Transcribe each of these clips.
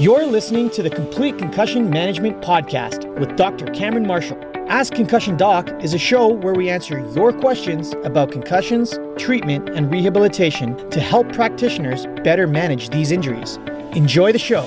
You're listening to the Complete Concussion Management Podcast with Dr. Cameron Marshall. Ask Concussion Doc is a show where we answer your questions about concussions, treatment, and rehabilitation to help practitioners better manage these injuries. Enjoy the show.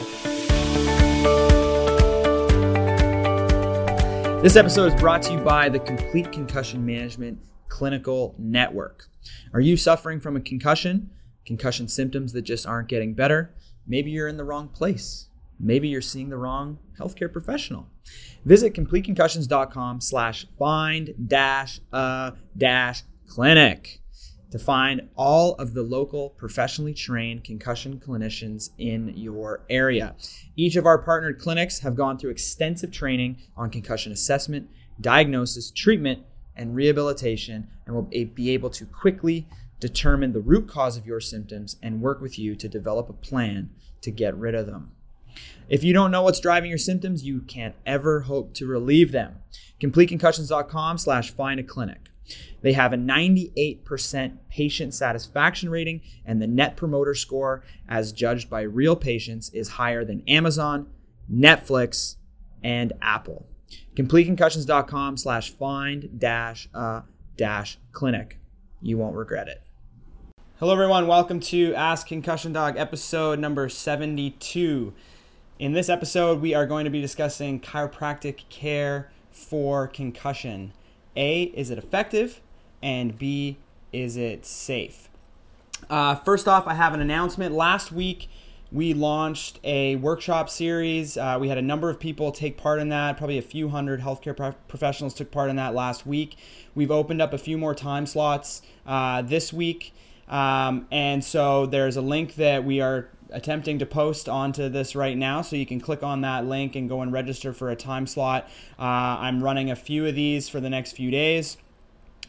This episode is brought to you by the Complete Concussion Management Clinical Network. Are you suffering from a concussion? Concussion symptoms that just aren't getting better? Maybe you're in the wrong place. Maybe you're seeing the wrong healthcare professional. Visit completeconcussions.com slash find dash a dash clinic to find all of the local professionally trained concussion clinicians in your area. Each of our partnered clinics have gone through extensive training on concussion assessment, diagnosis, treatment, and rehabilitation, and will be able to quickly determine the root cause of your symptoms and work with you to develop a plan to get rid of them. If you don't know what's driving your symptoms, you can't ever hope to relieve them. CompleteConcussions.com slash find a clinic. They have a 98% patient satisfaction rating, and the net promoter score, as judged by real patients, is higher than Amazon, Netflix, and Apple. CompleteConcussions.com slash find dash a dash clinic. You won't regret it. Hello, everyone. Welcome to Ask Concussion Doc episode number 72. In this episode, we are going to be discussing chiropractic care for concussion. A, is it effective? And B, is it safe? Uh, first off, I have an announcement. Last week, we launched a workshop series. Uh, we had a number of people take part in that. Probably a few hundred healthcare pro- professionals took part in that last week. We've opened up a few more time slots uh, this week. Um, and so there's a link that we are attempting to post onto this right now. So you can click on that link and go and register for a time slot. Uh, I'm running a few of these for the next few days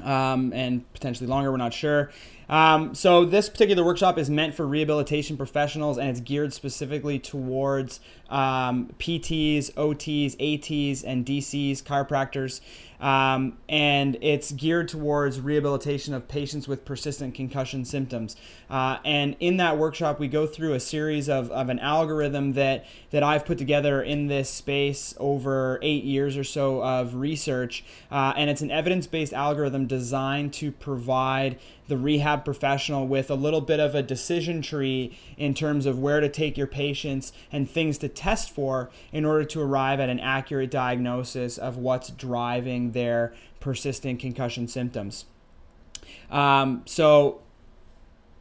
um, and potentially longer, we're not sure. Um, so this particular workshop is meant for rehabilitation professionals and it's geared specifically towards um, PTs, OTs, ATs, and DCs, chiropractors. Um, and it's geared towards rehabilitation of patients with persistent concussion symptoms. Uh, and in that workshop, we go through a series of, of an algorithm that, that I've put together in this space over eight years or so of research. Uh, and it's an evidence based algorithm designed to provide the rehab professional with a little bit of a decision tree in terms of where to take your patients and things to test for in order to arrive at an accurate diagnosis of what's driving their persistent concussion symptoms. Um, so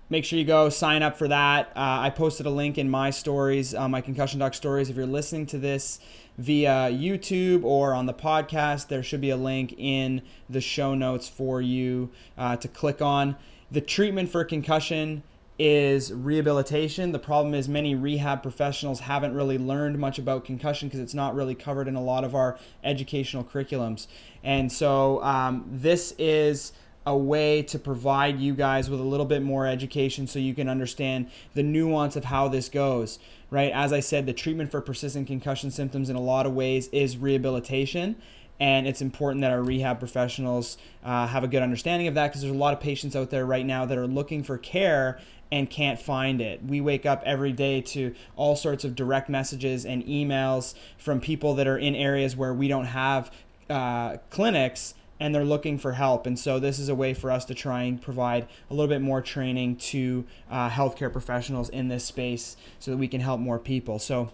make sure you go sign up for that. Uh, I posted a link in my stories, uh, my concussion doc stories. If you're listening to this via YouTube or on the podcast, there should be a link in the show notes for you uh, to click on. The treatment for concussion is rehabilitation. The problem is many rehab professionals haven't really learned much about concussion because it's not really covered in a lot of our educational curriculums. And so um, this is a way to provide you guys with a little bit more education so you can understand the nuance of how this goes, right? As I said, the treatment for persistent concussion symptoms in a lot of ways is rehabilitation and it's important that our rehab professionals uh, have a good understanding of that because there's a lot of patients out there right now that are looking for care and can't find it. We wake up every day to all sorts of direct messages and emails from people that are in areas where we don't have uh, clinics and they're looking for help. And so this is a way for us to try and provide a little bit more training to uh, healthcare professionals in this space so that we can help more people. So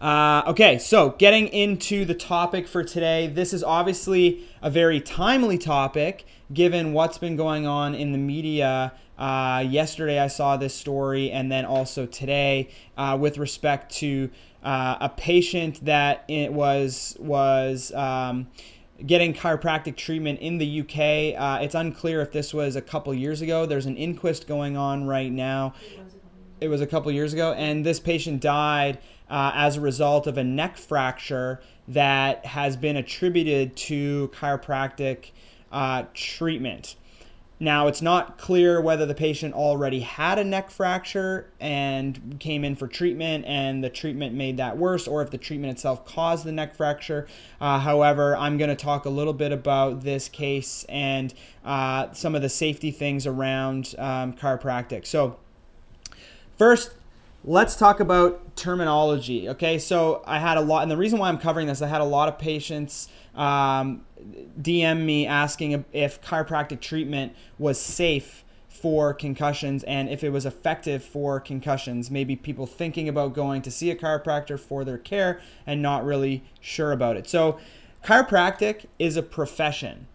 uh, okay, so getting into the topic for today, this is obviously a very timely topic given what's been going on in the media. Uh, yesterday, I saw this story, and then also today, uh, with respect to uh, a patient that it was was. Um, getting chiropractic treatment in the UK. Uh, it's unclear if this was a couple years ago. There's an inquest going on right now. It was a couple years ago, and this patient died uh, as a result of a neck fracture that has been attributed to chiropractic uh, treatment. Now, it's not clear whether the patient already had a neck fracture and came in for treatment and the treatment made that worse, or if the treatment itself caused the neck fracture. Uh, however, I'm going to talk a little bit about this case and uh, some of the safety things around um, chiropractic. So, first, let's talk about terminology. Okay, so I had a lot, and the reason why I'm covering this, I had a lot of patients um, DM me asking if chiropractic treatment was safe for concussions and if it was effective for concussions. Maybe people thinking about going to see a chiropractor for their care and not really sure about it. So, chiropractic is a profession,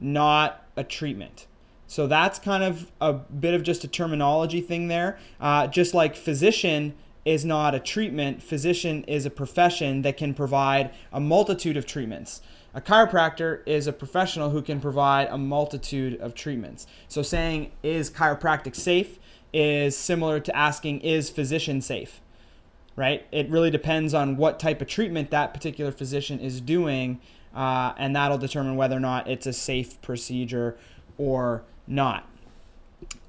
not a treatment. So that's kind of a bit of just a terminology thing there. Uh, just like physician is not a treatment, physician is a profession that can provide a multitude of treatments. A chiropractor is a professional who can provide a multitude of treatments. So saying, is chiropractic safe is similar to asking, is physician safe? Right? It really depends on what type of treatment that particular physician is doing, uh, and that'll determine whether or not it's a safe procedure or not.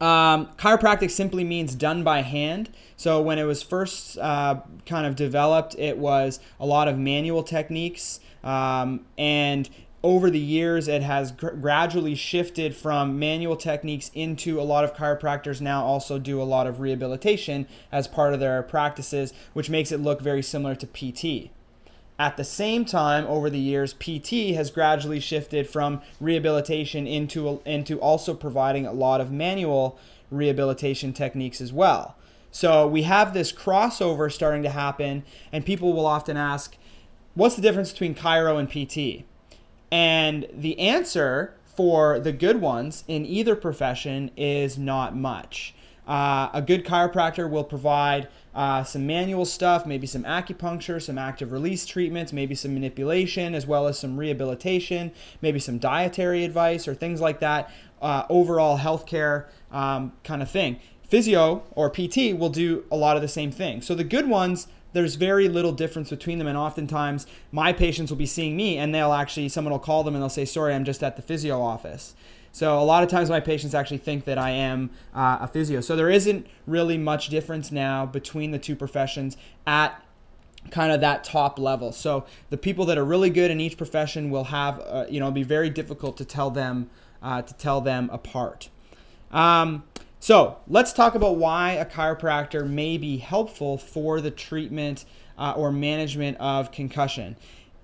Um, chiropractic simply means done by hand. So when it was first uh, kind of developed, it was a lot of manual techniques. Um, and over the years, it has gr- gradually shifted from manual techniques into a lot of chiropractors now also do a lot of rehabilitation as part of their practices, which makes it look very similar to PT. At the same time, over the years, PT has gradually shifted from rehabilitation into, into also providing a lot of manual rehabilitation techniques as well. So we have this crossover starting to happen, and people will often ask, What's the difference between chiro and PT? And the answer for the good ones in either profession is not much. Uh, a good chiropractor will provide uh, some manual stuff, maybe some acupuncture, some active release treatments, maybe some manipulation, as well as some rehabilitation, maybe some dietary advice or things like that. Uh, overall healthcare um, kind of thing. Physio or PT will do a lot of the same thing. So the good ones there's very little difference between them and oftentimes my patients will be seeing me and they'll actually someone will call them and they'll say sorry i'm just at the physio office so a lot of times my patients actually think that I am uh, a physio. So there isn't really much difference now between the two professions at kind of that top level. So the people that are really good in each profession will have, uh, you know, be very difficult to tell them uh, to tell them apart. Um, so let's talk about why a chiropractor may be helpful for the treatment uh, or management of concussion.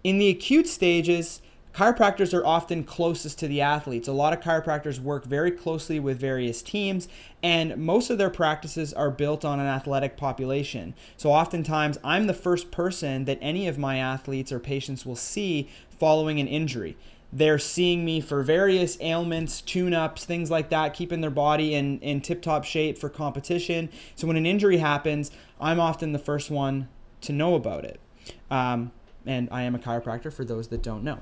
In the acute stages, Chiropractors are often closest to the athletes. A lot of chiropractors work very closely with various teams, and most of their practices are built on an athletic population. So, oftentimes, I'm the first person that any of my athletes or patients will see following an injury. They're seeing me for various ailments, tune ups, things like that, keeping their body in, in tip top shape for competition. So, when an injury happens, I'm often the first one to know about it. Um, and I am a chiropractor for those that don't know.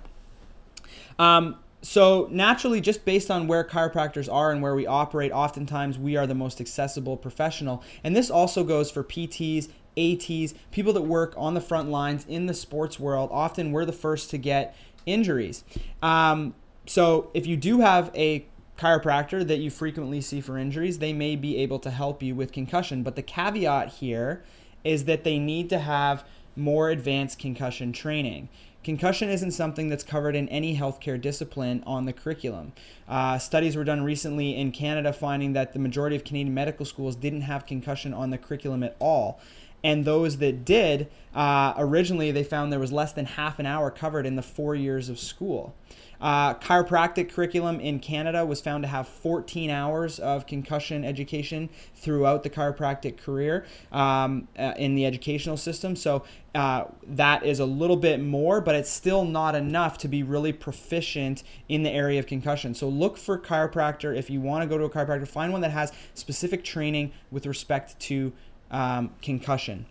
Um, so naturally, just based on where chiropractors are and where we operate, oftentimes we are the most accessible professional. And this also goes for PTs, ATs, people that work on the front lines in the sports world. Often we're the first to get injuries. Um, so if you do have a chiropractor that you frequently see for injuries, they may be able to help you with concussion. But the caveat here is that they need to have more advanced concussion training. Concussion isn't something that's covered in any healthcare discipline on the curriculum. Uh, studies were done recently in Canada finding that the majority of Canadian medical schools didn't have concussion on the curriculum at all. And those that did, uh, originally they found there was less than half an hour covered in the four years of school. Uh, chiropractic curriculum in Canada was found to have 14 hours of concussion education throughout the chiropractic career um, uh, in the educational system. So uh, that is a little bit more, but it's still not enough to be really proficient in the area of concussion. So look for chiropractor if you want to go to a chiropractor. Find one that has specific training with respect to um, concussion.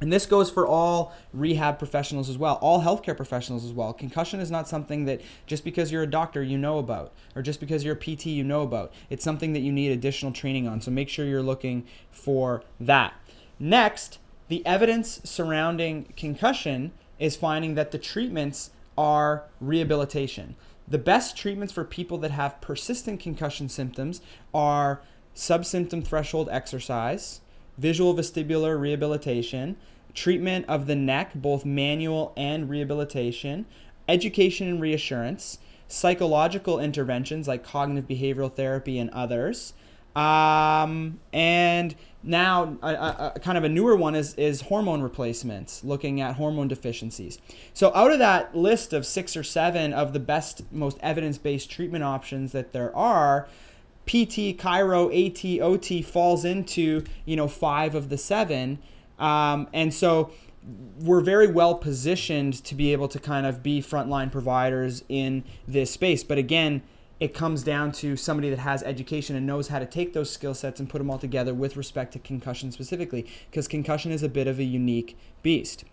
And this goes for all rehab professionals as well, all healthcare professionals as well. Concussion is not something that just because you're a doctor you know about, or just because you're a PT you know about. It's something that you need additional training on. So make sure you're looking for that. Next, the evidence surrounding concussion is finding that the treatments are rehabilitation. The best treatments for people that have persistent concussion symptoms are subsymptom threshold exercise visual vestibular rehabilitation, treatment of the neck, both manual and rehabilitation, education and reassurance, psychological interventions like cognitive behavioral therapy and others, Um, and now, a, a, a, kind of a newer one is, is hormone replacements, looking at hormone deficiencies. So, out of that list of six or seven of the best, most evidence based treatment options that there are, PT, chiro, AT, OT falls into you know five of the seven, um, and so we're very well positioned to be able to kind of be frontline providers in this space. But again, it comes down to somebody that has education and knows how to take those skill sets and put them all together with respect to concussion specifically, because concussion is a bit of a unique beast.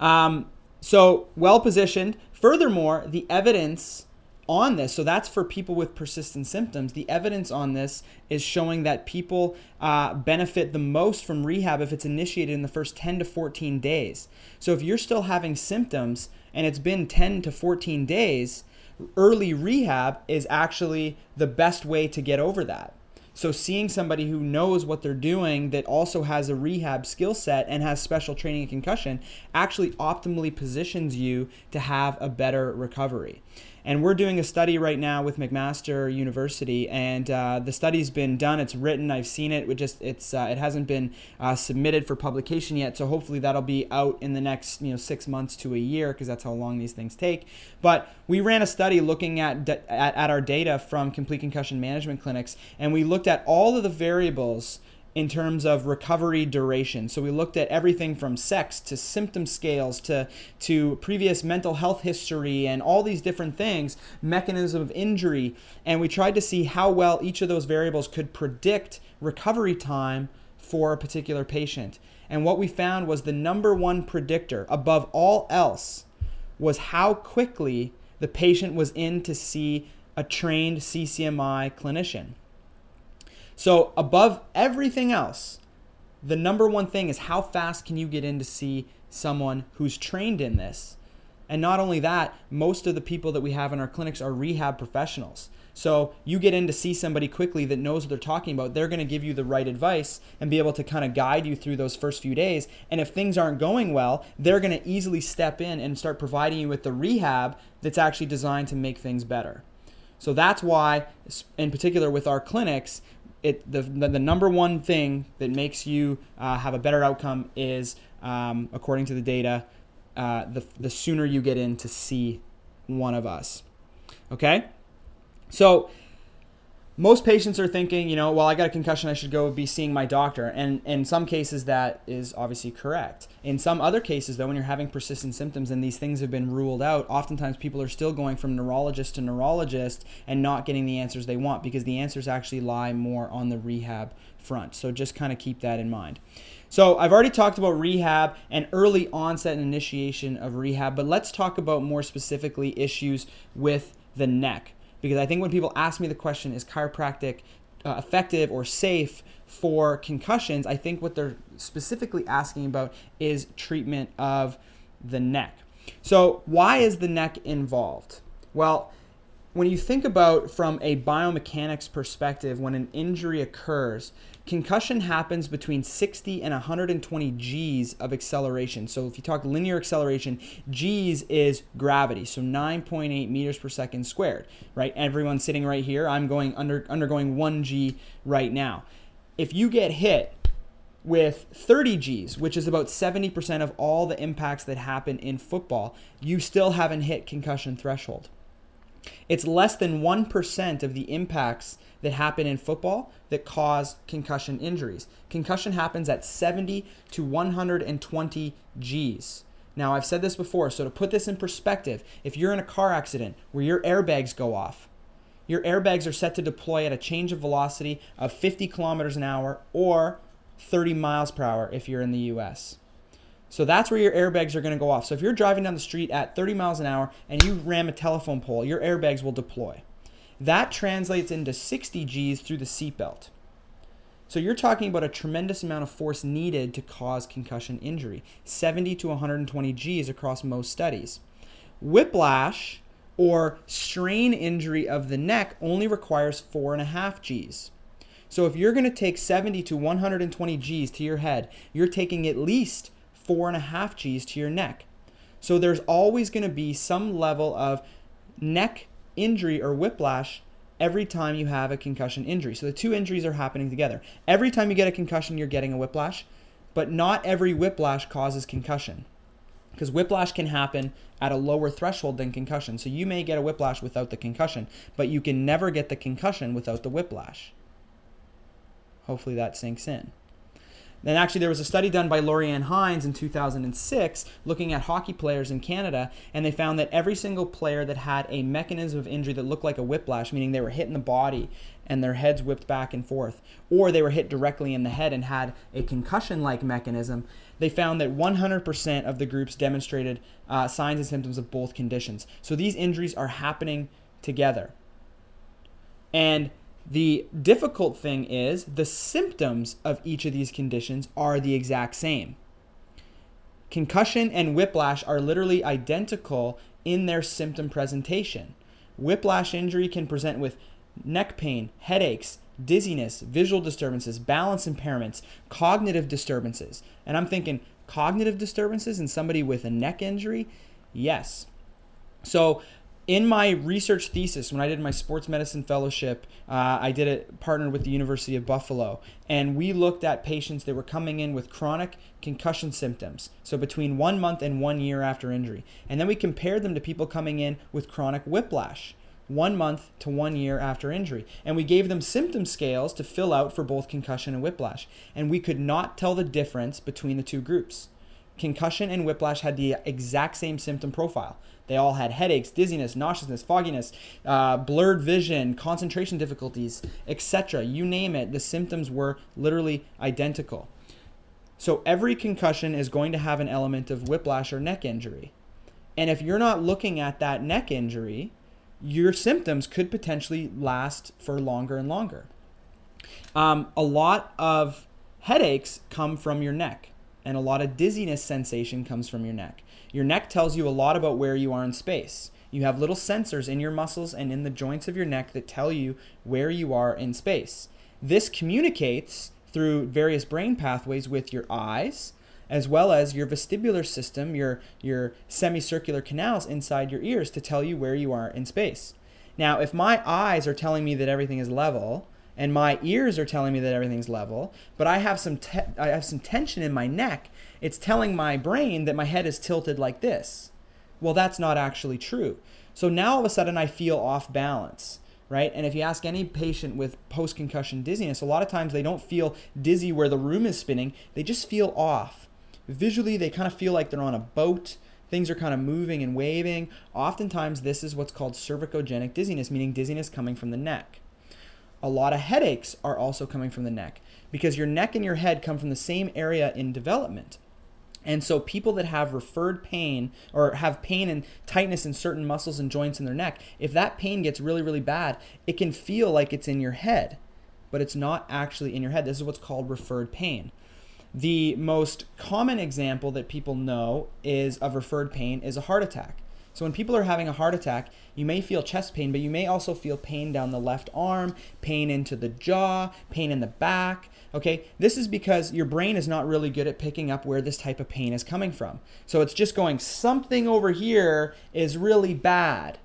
Um, so, well positioned. Furthermore, the evidence on this, so that's for people with persistent symptoms, the evidence on this is showing that people uh, benefit the most from rehab if it's initiated in the first 10 to 14 days. So, if you're still having symptoms and it's been 10 to 14 days, early rehab is actually the best way to get over that. So, seeing somebody who knows what they're doing that also has a rehab skill set and has special training in concussion actually optimally positions you to have a better recovery. And we're doing a study right now with McMaster University, and uh, the study's been done. It's written. I've seen it. It just it's uh, it hasn't been uh, submitted for publication yet. So hopefully that'll be out in the next you know six months to a year because that's how long these things take. But we ran a study looking at, at at our data from complete concussion management clinics, and we looked at all of the variables in terms of recovery duration. So we looked at everything from sex to symptom scales to, to previous mental health history and all these different things, mechanism of injury, and we tried to see how well each of those variables could predict recovery time for a particular patient. And what we found was the number one predictor above all else was how quickly the patient was in to see a trained CCMI clinician. So, above everything else, the number one thing is how fast can you get in to see someone who's trained in this? And not only that, most of the people that we have in our clinics are rehab professionals. So you get in to see somebody quickly that knows what they're talking about. They're going to give you the right advice and be able to kind of guide you through those first few days. And if things aren't going well, they're going to easily step in and start providing you with the rehab that's actually designed to make things better. So that's why, in particular with our clinics, it the, the, the number one thing that makes you uh, have a better outcome is, um, according to the data, uh, the, the sooner you get in to see one of us. Okay? So most patients are thinking, you know, well, I got a concussion, I should go be seeing my doctor. And in some cases, that is obviously correct. In some other cases, though, when you're having persistent symptoms and these things have been ruled out, oftentimes people are still going from neurologist to neurologist and not getting the answers they want because the answers actually lie more on the rehab front. So just kind of keep that in mind. So I've already talked about rehab and early onset and initiation of rehab, but let's talk about more specifically issues with the neck because I think when people ask me the question, is chiropractic uh, effective or safe for concussions, I think what they're specifically asking about is treatment of the neck. So, why is the neck involved? Well, when you think about from a biomechanics perspective, when an injury occurs, concussion happens between 60 and 120 G's of acceleration. So if you talk linear acceleration, G's is gravity, so 9.8 meters per second squared, right? Everyone sitting right here, I'm going under undergoing 1 G right now. If you get hit with 30 G's, which is about 70% of all the impacts that happen in football, you still haven't hit concussion threshold. It's less than 1% of the impacts that happen in football that cause concussion injuries. Concussion happens at 70 to 120 Gs. Now, I've said this before, so to put this in perspective, if you're in a car accident where your airbags go off, your airbags are set to deploy at a change of velocity of 50 kilometers an hour or 30 miles per hour if you're in the US. So that's where your airbags are going to go off. So if you're driving down the street at 30 miles an hour and you ram a telephone pole, your airbags will deploy. That translates into 60 Gs through the seatbelt. So you're talking about a tremendous amount of force needed to cause concussion injury 70 to 120 Gs across most studies. Whiplash or strain injury of the neck only requires 4.5 Gs. So if you're going to take 70 to 120 Gs to your head, you're taking at least four and a half G's to your neck. So there's always going to be some level of neck injury or whiplash every time you have a concussion injury. So the two injuries are happening together. Every time you get a concussion, you're getting a whiplash, but not every whiplash causes concussion. Because whiplash can happen at a lower threshold than concussion. So you may get a whiplash without the concussion, but you can never get the concussion without the whiplash. Hopefully that sinks in. Then actually, there was a study done by Lori-Ann in 2006 looking at hockey players in Canada, and they found that every single player that had a mechanism of injury that looked like a whiplash, meaning they were hit in the body and their heads whipped back and forth, or they were hit directly in the head and had a concussion like mechanism, they found that 100% of the groups demonstrated uh, signs and symptoms of both conditions. So these injuries are happening together. And the difficult thing is the symptoms of each of these conditions are the exact same. Concussion and whiplash are literally identical in their symptom presentation. Whiplash injury can present with neck pain, headaches, dizziness, visual disturbances, balance impairments, cognitive disturbances. And I'm thinking, cognitive disturbances in somebody with a neck injury? Yes. So in my research thesis, when I did my sports medicine fellowship, uh, I did it partnered with the University of Buffalo, and we looked at patients that were coming in with chronic concussion symptoms, so between one month and one year after injury, and then we compared them to people coming in with chronic whiplash, one month to one year after injury, and we gave them symptom scales to fill out for both concussion and whiplash, and we could not tell the difference between the two groups. Concussion and whiplash had the exact same symptom profile. They all had headaches, dizziness, nauseousness, fogginess, uh, blurred vision, concentration difficulties, etc. You name it, the symptoms were literally identical. So every concussion is going to have an element of whiplash or neck injury. And if you're not looking at that neck injury, your symptoms could potentially last for longer and longer. Um, a lot of headaches come from your neck, and a lot of dizziness sensation comes from your neck. Your neck tells you a lot about where you are in space. You have little sensors in your muscles and in the joints of your neck that tell you where you are in space. This communicates through various brain pathways with your eyes, as well as your vestibular system, your, your semicircular canals inside your ears to tell you where you are in space. Now, if my eyes are telling me that everything is level, and my ears are telling me that everything's level, but I have some I have some tension in my neck it's telling my brain that my head is tilted like this. Well, that's not actually true. So now all of a sudden I feel off balance, right? And if you ask any patient with post concussion dizziness, a lot of times they don't feel dizzy where the room is spinning, they just feel off. Visually, they kind of feel like they're on a boat. Things are kind of moving and waving. Oftentimes, this is what's called cervicogenic dizziness, meaning dizziness coming from the neck. A lot of headaches are also coming from the neck because your neck and your head come from the same area in development. And so people that have referred pain or have pain and tightness in certain muscles and joints in their neck, if that pain gets really, really bad, it can feel like it's in your head, but it's not actually in your head. This is what's called referred pain. The most common example that people know is of referred pain is a heart attack. So when people are having a heart attack, you may feel chest pain, but you may also feel pain down the left arm, pain into the jaw, pain in the back. Okay, this is because your brain is not really good at picking up where this type of pain is coming from. So it's just going, something over here is really bad.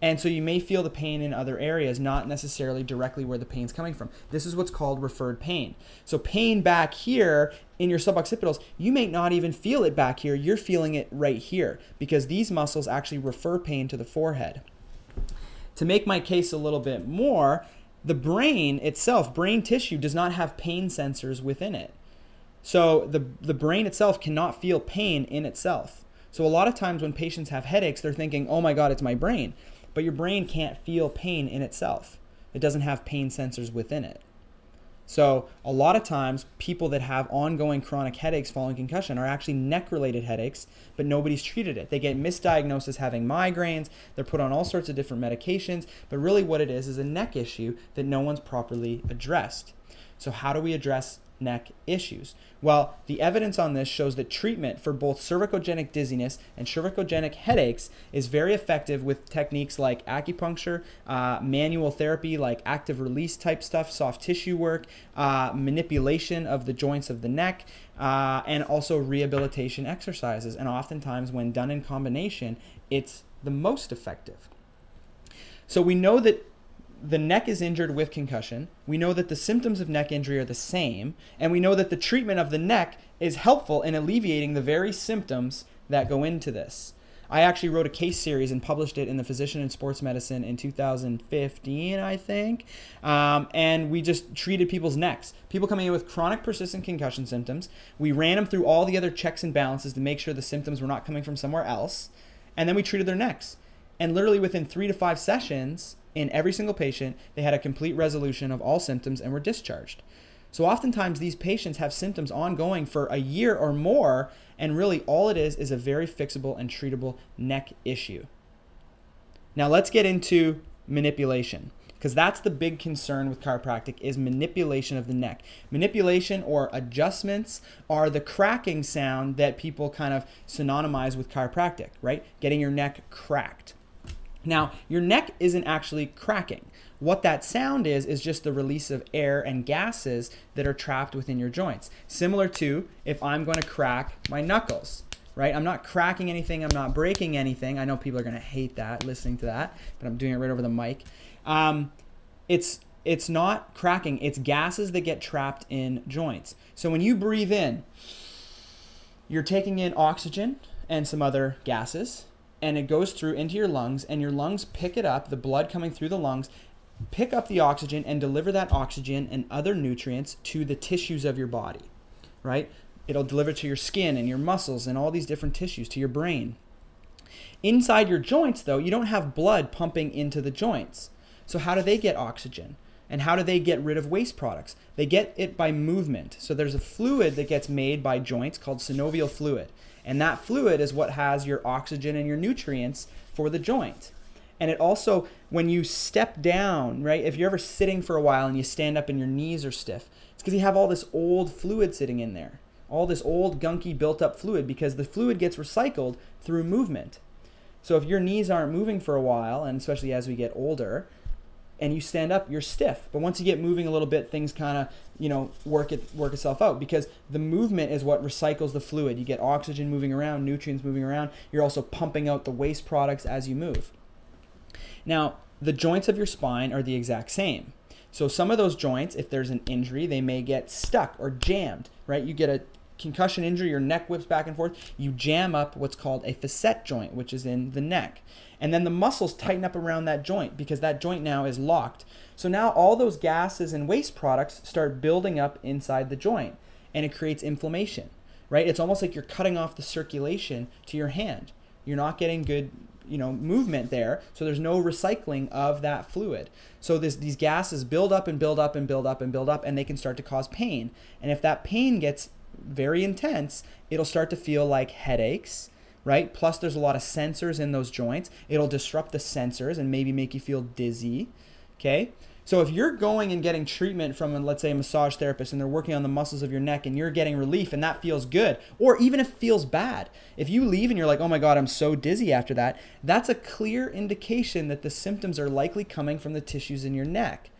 And so you may feel the pain in other areas, not necessarily directly where the pain's coming from. This is what's called referred pain. So pain back here in your suboccipitals, you may not even feel it back here. You're feeling it right here because these muscles actually refer pain to the forehead. To make my case a little bit more, the brain itself, brain tissue, does not have pain sensors within it. So the, the brain itself cannot feel pain in itself. So a lot of times when patients have headaches, they're thinking, oh my God, it's my brain. But your brain can't feel pain in itself, it doesn't have pain sensors within it. So, a lot of times, people that have ongoing chronic headaches following concussion are actually neck related headaches, but nobody's treated it. They get misdiagnosed as having migraines, they're put on all sorts of different medications, but really what it is is a neck issue that no one's properly addressed. So, how do we address neck issues? Well, the evidence on this shows that treatment for both cervicogenic dizziness and cervicogenic headaches is very effective with techniques like acupuncture, uh, manual therapy like active release type stuff, soft tissue work, uh, manipulation of the joints of the neck, uh, and also rehabilitation exercises. And oftentimes, when done in combination, it's the most effective. So we know that the neck is injured with concussion. We know that the symptoms of neck injury are the same, and we know that the treatment of the neck is helpful in alleviating the very symptoms that go into this. I actually wrote a case series and published it in the Physician in Sports Medicine in 2015, I think. Um, and we just treated people's necks. People coming in with chronic persistent concussion symptoms. We ran them through all the other checks and balances to make sure the symptoms were not coming from somewhere else. And then we treated their necks. And literally within three to five sessions, in every single patient, they had a complete resolution of all symptoms and were discharged. So oftentimes these patients have symptoms ongoing for a year or more, and really all it is is a very fixable and treatable neck issue. Now let's get into manipulation because that's the big concern with chiropractic is manipulation of the neck. Manipulation or adjustments are the cracking sound that people kind of synonymize with chiropractic, right? Getting your neck cracked. Now, your neck isn't actually cracking. What that sound is, is just the release of air and gases that are trapped within your joints. Similar to if I'm going to crack my knuckles, right? I'm not cracking anything, I'm not breaking anything. I know people are going to hate that, listening to that, but I'm doing it right over the mic. Um, it's it's not cracking, it's gases that get trapped in joints. So when you breathe in, you're taking in oxygen and some other gases and it goes through into your lungs and your lungs pick it up the blood coming through the lungs pick up the oxygen and deliver that oxygen and other nutrients to the tissues of your body right? It'll deliver to your skin and your muscles and all these different tissues to your brain. Inside your joints though you don't have blood pumping into the joints. So how do they get oxygen? And how do they get rid of waste products? They get it by movement. So there's a fluid that gets made by joints called synovial fluid and that fluid is what has your oxygen and your nutrients for the joint. And it also, when you step down, right, if you're ever sitting for a while and you stand up and your knees are stiff, it's because you have all this old fluid sitting in there. All this old, gunky, built up fluid because the fluid gets recycled through movement. So if your knees aren't moving for a while, and especially as we get older, and you stand up, you're stiff. But once you get moving a little bit, things kind of you know work it work itself out because the movement is what recycles the fluid. You get oxygen moving around, nutrients moving around. You're also pumping out the waste products as you move. Now, the joints of your spine are the exact same. So some of those joints, if there's an injury, they may get stuck or jammed, right? You get a concussion injury, your neck whips back and forth, you jam up what's called a facet joint, which is in the neck. And then the muscles tighten up around that joint because that joint now is locked. So now all those gases and waste products start building up inside the joint and it creates inflammation, right? It's almost like you're cutting off the circulation to your hand. You're not getting good you know movement there so there's no recycling of that fluid so this, these gases build up and build up and build up and build up and they can start to cause pain and if that pain gets very intense, it'll start to feel like headaches, right? Plus, there's a lot of sensors in those joints. It'll disrupt the sensors and maybe make you feel dizzy, okay? So if you're going and getting treatment from, let's say, a massage therapist and they're working on the muscles of your neck and you're getting relief and that feels good, or even if it feels bad, if you leave and you're like, oh my God, I'm so dizzy after that, that's a clear indication that the symptoms are likely coming from the tissues in your neck,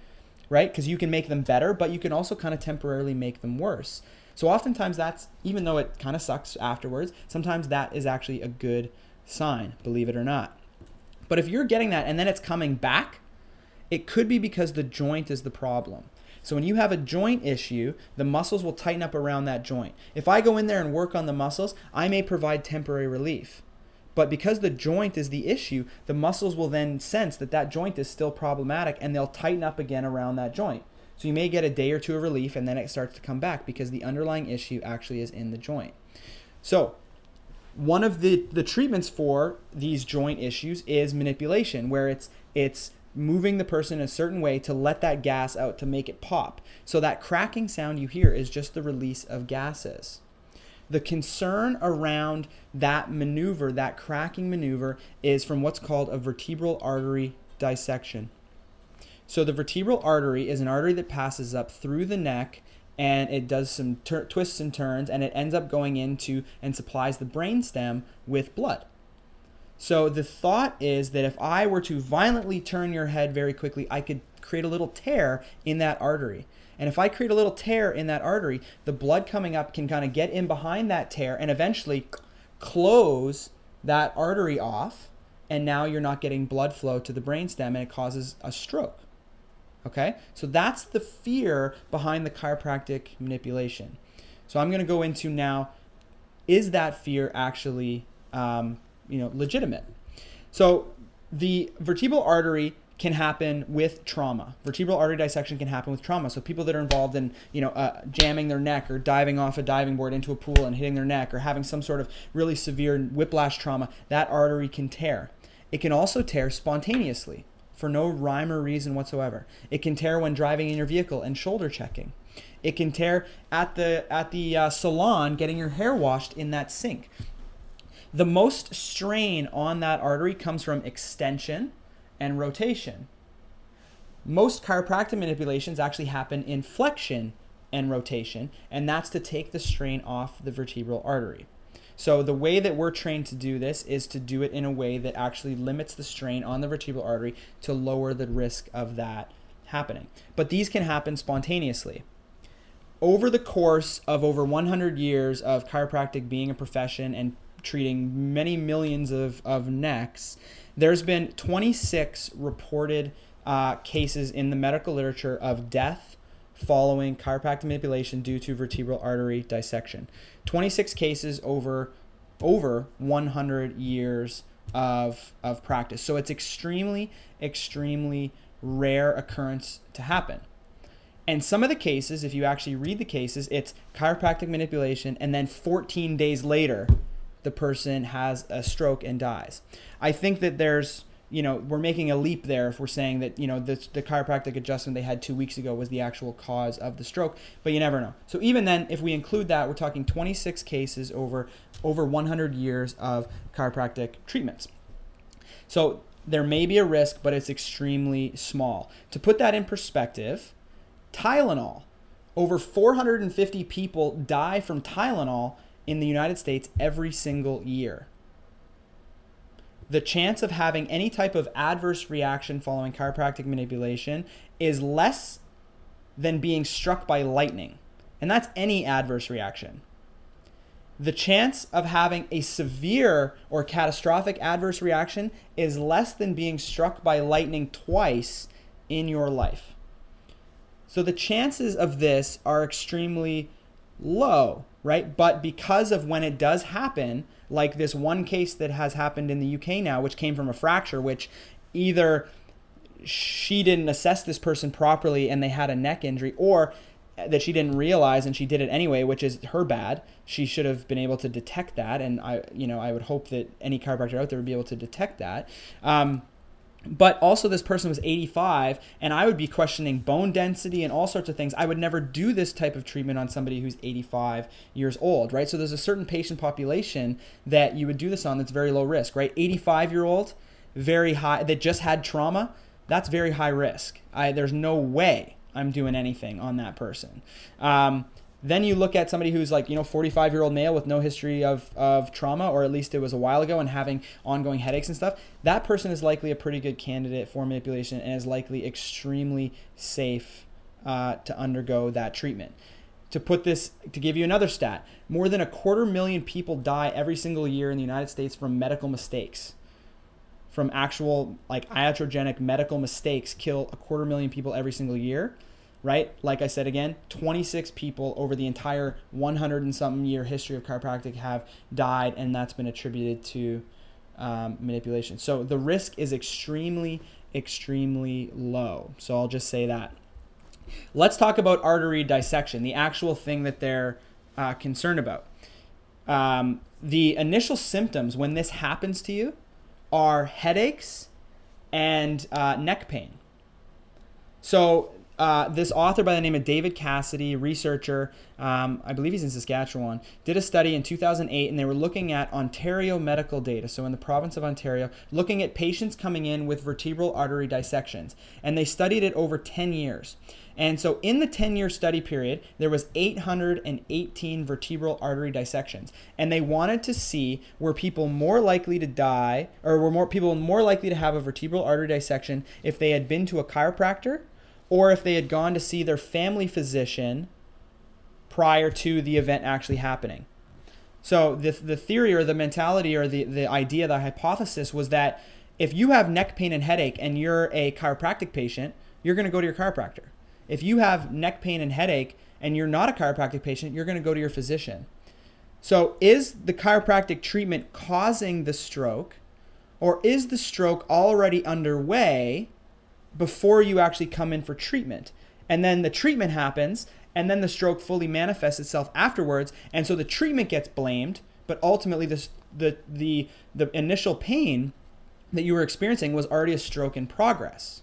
right? Because you can make them better, but you can also kind of temporarily make them worse. So oftentimes that's even though it kind of sucks afterwards, sometimes that is actually a good sign, believe it or not. But if you're getting that and then it's coming back, it could be because the joint is the problem. So when you have a joint issue, the muscles will tighten up around that joint. If I go in there and work on the muscles, I may provide temporary relief. But because the joint is the issue, the muscles will then sense that that joint is still problematic and they'll tighten up again around that joint. So you may get a day or two of relief and then it starts to come back because the underlying issue actually is in the joint. So one of the, the treatments for these joint issues is manipulation, where it's it's moving the person a certain way to let that gas out to make it pop. So that cracking sound you hear is just the release of gases. The concern around that maneuver, that cracking maneuver, is from what's called a vertebral artery dissection. So the vertebral artery is an artery that passes up through the neck and it does some twists and turns and it ends up going into and supplies the brainstem with blood. So the thought is that if I were to violently turn your head very quickly, I could create a little tear in that artery. And if I create a little tear in that artery, the blood coming up can kind of get in behind that tear and eventually close that artery off. And now you're not getting blood flow to the brainstem and it causes a stroke Okay, so that's the fear behind the chiropractic manipulation. So I'm going to go into now is that fear actually um, you know legitimate? So the vertebral artery can happen with trauma. Vertebral artery dissection can happen with trauma. So people that are involved in, you know, uh, jamming their neck or diving off a diving board into a pool and hitting their neck or having some sort of really severe whiplash trauma, that artery can tear. It can also tear spontaneously for no rhyme or reason whatsoever. It can tear when driving in your vehicle and shoulder checking. It can tear at the at the uh, salon getting your hair washed in that sink. The most strain on that artery comes from extension and rotation. Most chiropractic manipulations actually happen in flexion and rotation, and that's to take the strain off the vertebral artery. So the way that we're trained to do this is to do it in a way that actually limits the strain on the vertebral artery to lower the risk of that happening. But these can happen spontaneously. Over the course of over 100 years of chiropractic being a profession and treating many millions of, of necks, there's been 26 reported uh, cases in the medical literature of death following chiropractic manipulation due to vertebral artery dissection. 26 cases over over 100 years of of practice. So it's extremely extremely rare occurrence to happen. And some of the cases, if you actually read the cases, it's chiropractic manipulation and then 14 days later the person has a stroke and dies. I think that there's you know, we're making a leap there if we're saying that, you know, the, the chiropractic adjustment they had two weeks ago was the actual cause of the stroke, but you never know. So even then, if we include that, we're talking 26 cases over over 100 years of chiropractic treatments. So there may be a risk, but it's extremely small. To put that in perspective, Tylenol, over 450 people die from Tylenol in the United States every single year the chance of having any type of adverse reaction following chiropractic manipulation is less than being struck by lightning. And that's any adverse reaction. The chance of having a severe or catastrophic adverse reaction is less than being struck by lightning twice in your life. So the chances of this are extremely low, right? But because of when it does happen, like this one case that has happened in the UK now, which came from a fracture, which either she didn't assess this person properly and they had a neck injury, or that she didn't realize and she did it anyway, which is her bad. She should have been able to detect that, and I, you know, I would hope that any chiropractor out there would be able to detect that. Um, but also this person was 85 and i would be questioning bone density and all sorts of things. I would never do this type of treatment on somebody who's 85 years old right? So there's a certain patient population that you would do this on that's very low risk right? 85 year old very high that just had trauma that's very high risk. I, there's no way i'm doing anything on that person. Um, then you look at somebody who's like, you know, 45 year old male with no history of, of trauma, or at least it was a while ago, and having ongoing headaches and stuff. That person is likely a pretty good candidate for manipulation and is likely extremely safe uh, to undergo that treatment. To put this, to give you another stat, more than a quarter million people die every single year in the United States from medical mistakes. From actual, like, iatrogenic medical mistakes, kill a quarter million people every single year right? Like I said again, 26 people over the entire 100 and something year history of chiropractic have died, and that's been attributed to um, manipulation. So the risk is extremely, extremely low. So I'll just say that. Let's talk about artery dissection, the actual thing that they're uh, concerned about. Um, the initial symptoms when this happens to you are headaches and uh, neck pain. So uh, this author by the name of David Cassidy, researcher, um, I believe he's in Saskatchewan, did a study in 2008 and they were looking at Ontario medical data. So, in the province of Ontario, looking at patients coming in with vertebral artery dissections. And they studied it over 10 years. And so in the 10 year study period, there was 818 vertebral artery dissections. And they wanted to see were people more likely to die or were more people more likely to have a vertebral artery dissection if they had been to a chiropractor or if they had gone to see their family physician prior to the event actually happening. So the, the theory or the mentality or the, the idea, the hypothesis was that if you have neck pain and headache and you're a chiropractic patient, you're going to go to your chiropractor. If you have neck pain and headache and you're not a chiropractic patient, you're going to go to your physician. So, is the chiropractic treatment causing the stroke, or is the stroke already underway before you actually come in for treatment? And then the treatment happens, and then the stroke fully manifests itself afterwards, and so the treatment gets blamed, but ultimately this, the the the initial pain that you were experiencing was already a stroke in progress.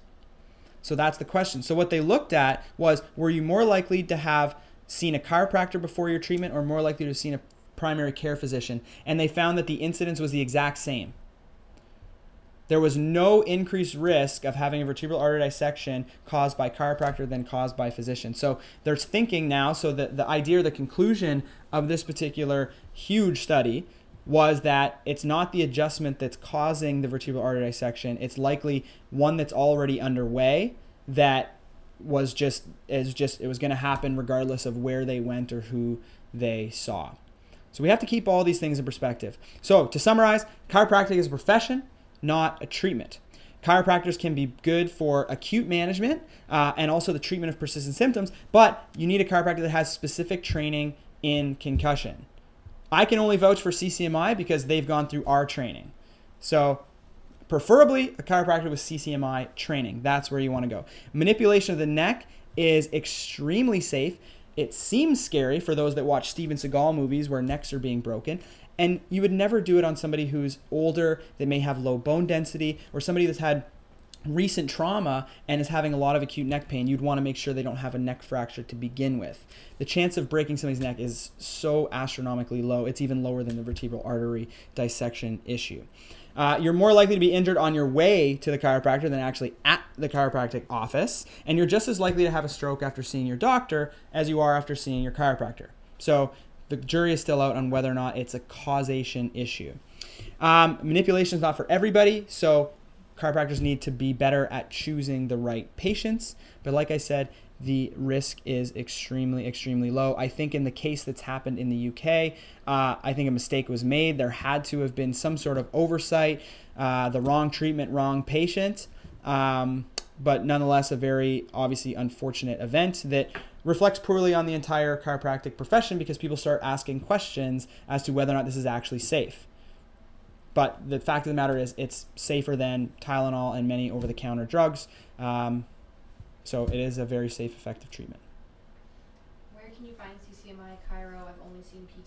So that's the question. So what they looked at was were you more likely to have seen a chiropractor before your treatment or more likely to have seen a primary care physician? And they found that the incidence was the exact same. There was no increased risk of having a vertebral artery dissection caused by chiropractor than caused by physician. So there's thinking now, so that the idea, the conclusion of this particular huge study was that it's not the adjustment that's causing the vertebral artery dissection. It's likely one that's already underway that was just is just it was going to happen regardless of where they went or who they saw. So we have to keep all these things in perspective. So to summarize, chiropractic is a profession, not a treatment. Chiropractors can be good for acute management uh, and also the treatment of persistent symptoms, but you need a chiropractor that has specific training in concussion. I can only vouch for CCMI because they've gone through our training. So, preferably a chiropractor with CCMI training. That's where you want to go. Manipulation of the neck is extremely safe. It seems scary for those that watch Steven Seagal movies where necks are being broken. And you would never do it on somebody who's older, that may have low bone density, or somebody that's had recent trauma and is having a lot of acute neck pain, you'd want to make sure they don't have a neck fracture to begin with. The chance of breaking somebody's neck is so astronomically low, it's even lower than the vertebral artery dissection issue. Uh, you're more likely to be injured on your way to the chiropractor than actually at the chiropractic office, and you're just as likely to have a stroke after seeing your doctor as you are after seeing your chiropractor. So the jury is still out on whether or not it's a causation issue. Um, manipulation is not for everybody, so chiropractors need to be better at choosing the right patients. But like I said, the risk is extremely, extremely low. I think in the case that's happened in the UK, uh, I think a mistake was made. There had to have been some sort of oversight, uh, the wrong treatment, wrong patient. Um, but nonetheless, a very obviously unfortunate event that reflects poorly on the entire chiropractic profession because people start asking questions as to whether or not this is actually safe. But the fact of the matter is, it's safer than Tylenol and many over the counter drugs. Um, so it is a very safe, effective treatment. Where can you find CCMI Chiro? I've only seen PTs.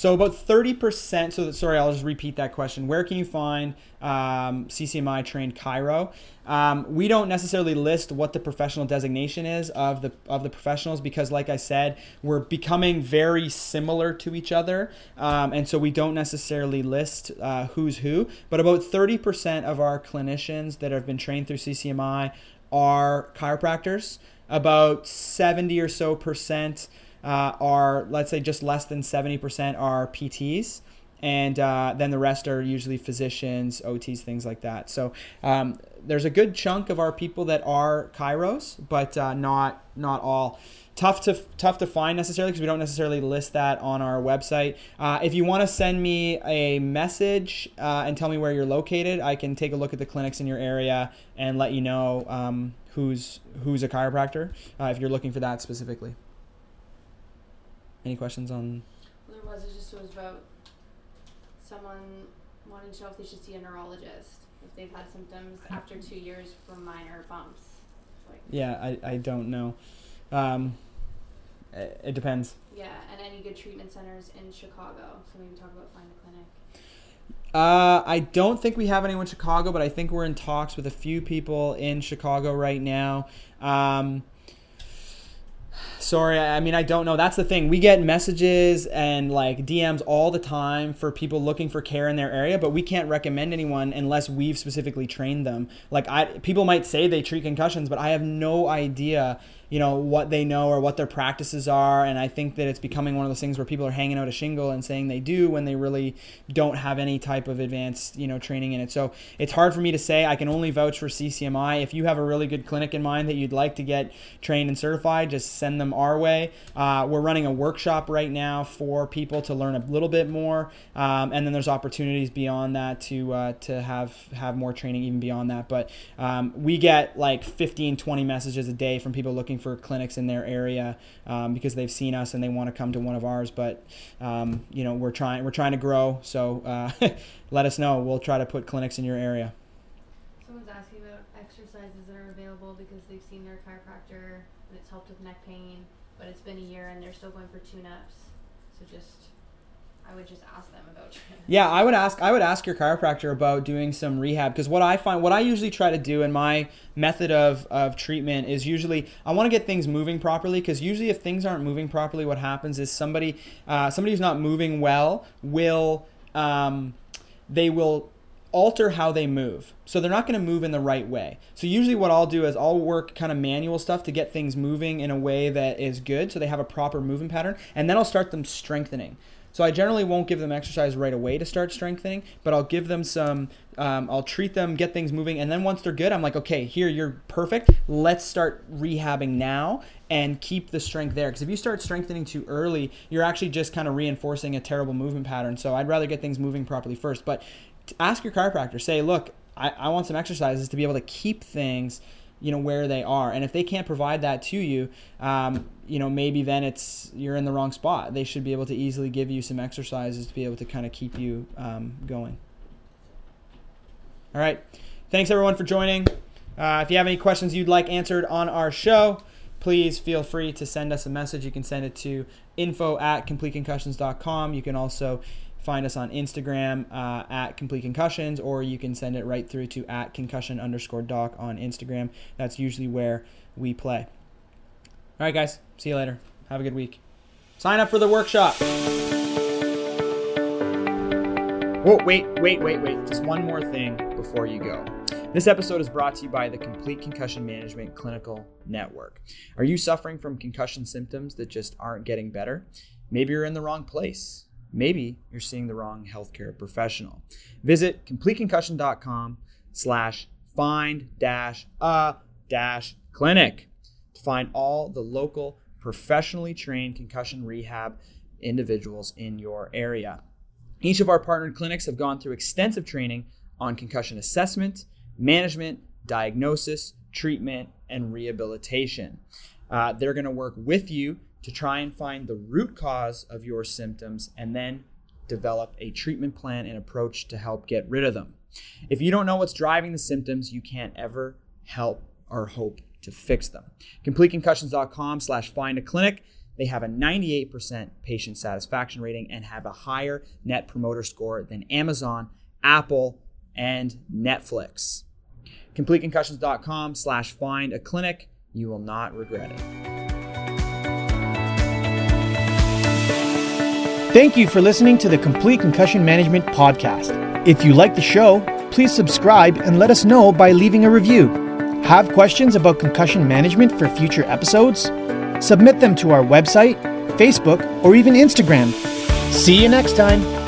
So about 30%, so that, sorry, I'll just repeat that question. Where can you find um, CCMI trained Chiro? Um, we don't necessarily list what the professional designation is of the of the professionals because, like I said, we're becoming very similar to each other, um, and so we don't necessarily list uh, who's who. But about 30% of our clinicians that have been trained through CCMI are chiropractors. About 70 or so percent uh, are, let's say, just less than 70% are PTs and uh, then the rest are usually physicians, OTs, things like that. So um, there's a good chunk of our people that are chiros, but uh, not not all. Tough to tough to find necessarily because we don't necessarily list that on our website. Uh, if you want to send me a message uh, and tell me where you're located, I can take a look at the clinics in your area and let you know um, who's who's a chiropractor uh, if you're looking for that specifically. Any questions on? Well, there was it just was about someone wanting to know if they should see a neurologist if they've had symptoms after two years from minor bumps. Like, Yeah, I, I don't know. Um, it, it depends. yeah, and any good treatment centers in Chicago. So maybe talk about finding a clinic. Uh, I don't think we have anyone in Chicago, but I think we're in talks with a few people in Chicago right now. Um, sorry, I mean, I don't know. That's the thing. We get messages and like DMs all the time for people looking for care in their area, but we can't recommend anyone unless we've specifically trained them. Like, I people might say they treat concussions, but I have no idea you know what they know or what their practices are. And i think that it's becoming one of those things where people are hanging out a shingle and saying they do when they really don't have any type of advanced you know training in it. So it's hard for me to say. I can only vouch for ccmi if you have a really good clinic in mind that you'd like to get trained and certified just send them our way. Uh, we're running a workshop right now for people to learn a little bit more. Um, and then there's opportunities beyond that to uh, to have have more training even beyond that. But um, we get like 15 20 messages a day from people looking for clinics in their area um, because they've seen us and they want to come to one of ours. But um, you know, we're trying we're trying to grow. So uh, let us know. We'll try to put clinics in your area. Someone's asking about exercises that are available because they've seen their chiropractor and it's helped with neck pain, but it's been a year and they're still going for tune-ups. So just I would just ask them about training. Yeah, I would ask I would ask your chiropractor about doing some rehab because what I find what I usually try to do in my method of, of treatment is usually I want to get things moving properly because usually if things aren't moving properly, what happens is somebody uh, somebody who's not moving well will um, they will alter how they move. So they're not going to move in the right way. So usually what I'll do is I'll work kind of manual stuff to get things moving in a way that is good so they have a proper movement pattern and then I'll start them strengthening. So I generally won't give them exercise right away to start strengthening, but I'll give them some. Um, I'll treat them, get things moving, and then once they're good, I'm like, okay, here you're perfect. Let's start rehabbing now and keep the strength there. Because if you start strengthening too early, you're actually just kind of reinforcing a terrible movement pattern. So I'd rather get things moving properly first. But ask your chiropractor. Say, look, I, I want some exercises to be able to keep things you know where they are. And if they can't provide that to you um, you know maybe then it's you're in the wrong spot. They should be able to easily give you some exercises to be able to kind of keep you um, going. All right. Thanks everyone for joining. Uh, if you have any questions you'd like answered on our show please feel free to send us a message. You can send it to info at completeconcussions.com you can also find us on Instagram uh, at Complete Concussions, or you can send it right through to at concussion underscore doc on Instagram. That's usually where we play. All right, guys. See you later. Have a good week. Sign up for the workshop. Whoa, wait, wait, wait, wait. Just one more thing before you go. This episode is brought to you by the Complete Concussion Management Clinical Network. Are you suffering from concussion symptoms that just aren't getting better? Maybe you're in the wrong place maybe you're seeing the wrong healthcare professional. Visit completeconcussion.com slash find dash a dash clinic to find all the local professionally trained concussion rehab individuals in your area. Each of our partnered clinics have gone through extensive training on concussion assessment, management, diagnosis, treatment, and rehabilitation. Uh, they're going to work with you to try and find the root cause of your symptoms and then develop a treatment plan and approach to help get rid of them. If you don't know what's driving the symptoms, you can't ever help or hope to fix them. CompleteConcussions.com slash find a clinic. They have a 98% patient satisfaction rating and have a higher net promoter score than Amazon, Apple, and Netflix. CompleteConcussions.com slash find a clinic. You will not regret it. Thank you for listening to the Complete Concussion Management Podcast. If you like the show, please subscribe and let us know by leaving a review. Have questions about concussion management for future episodes? Submit them to our website, Facebook, or even Instagram. See you next time.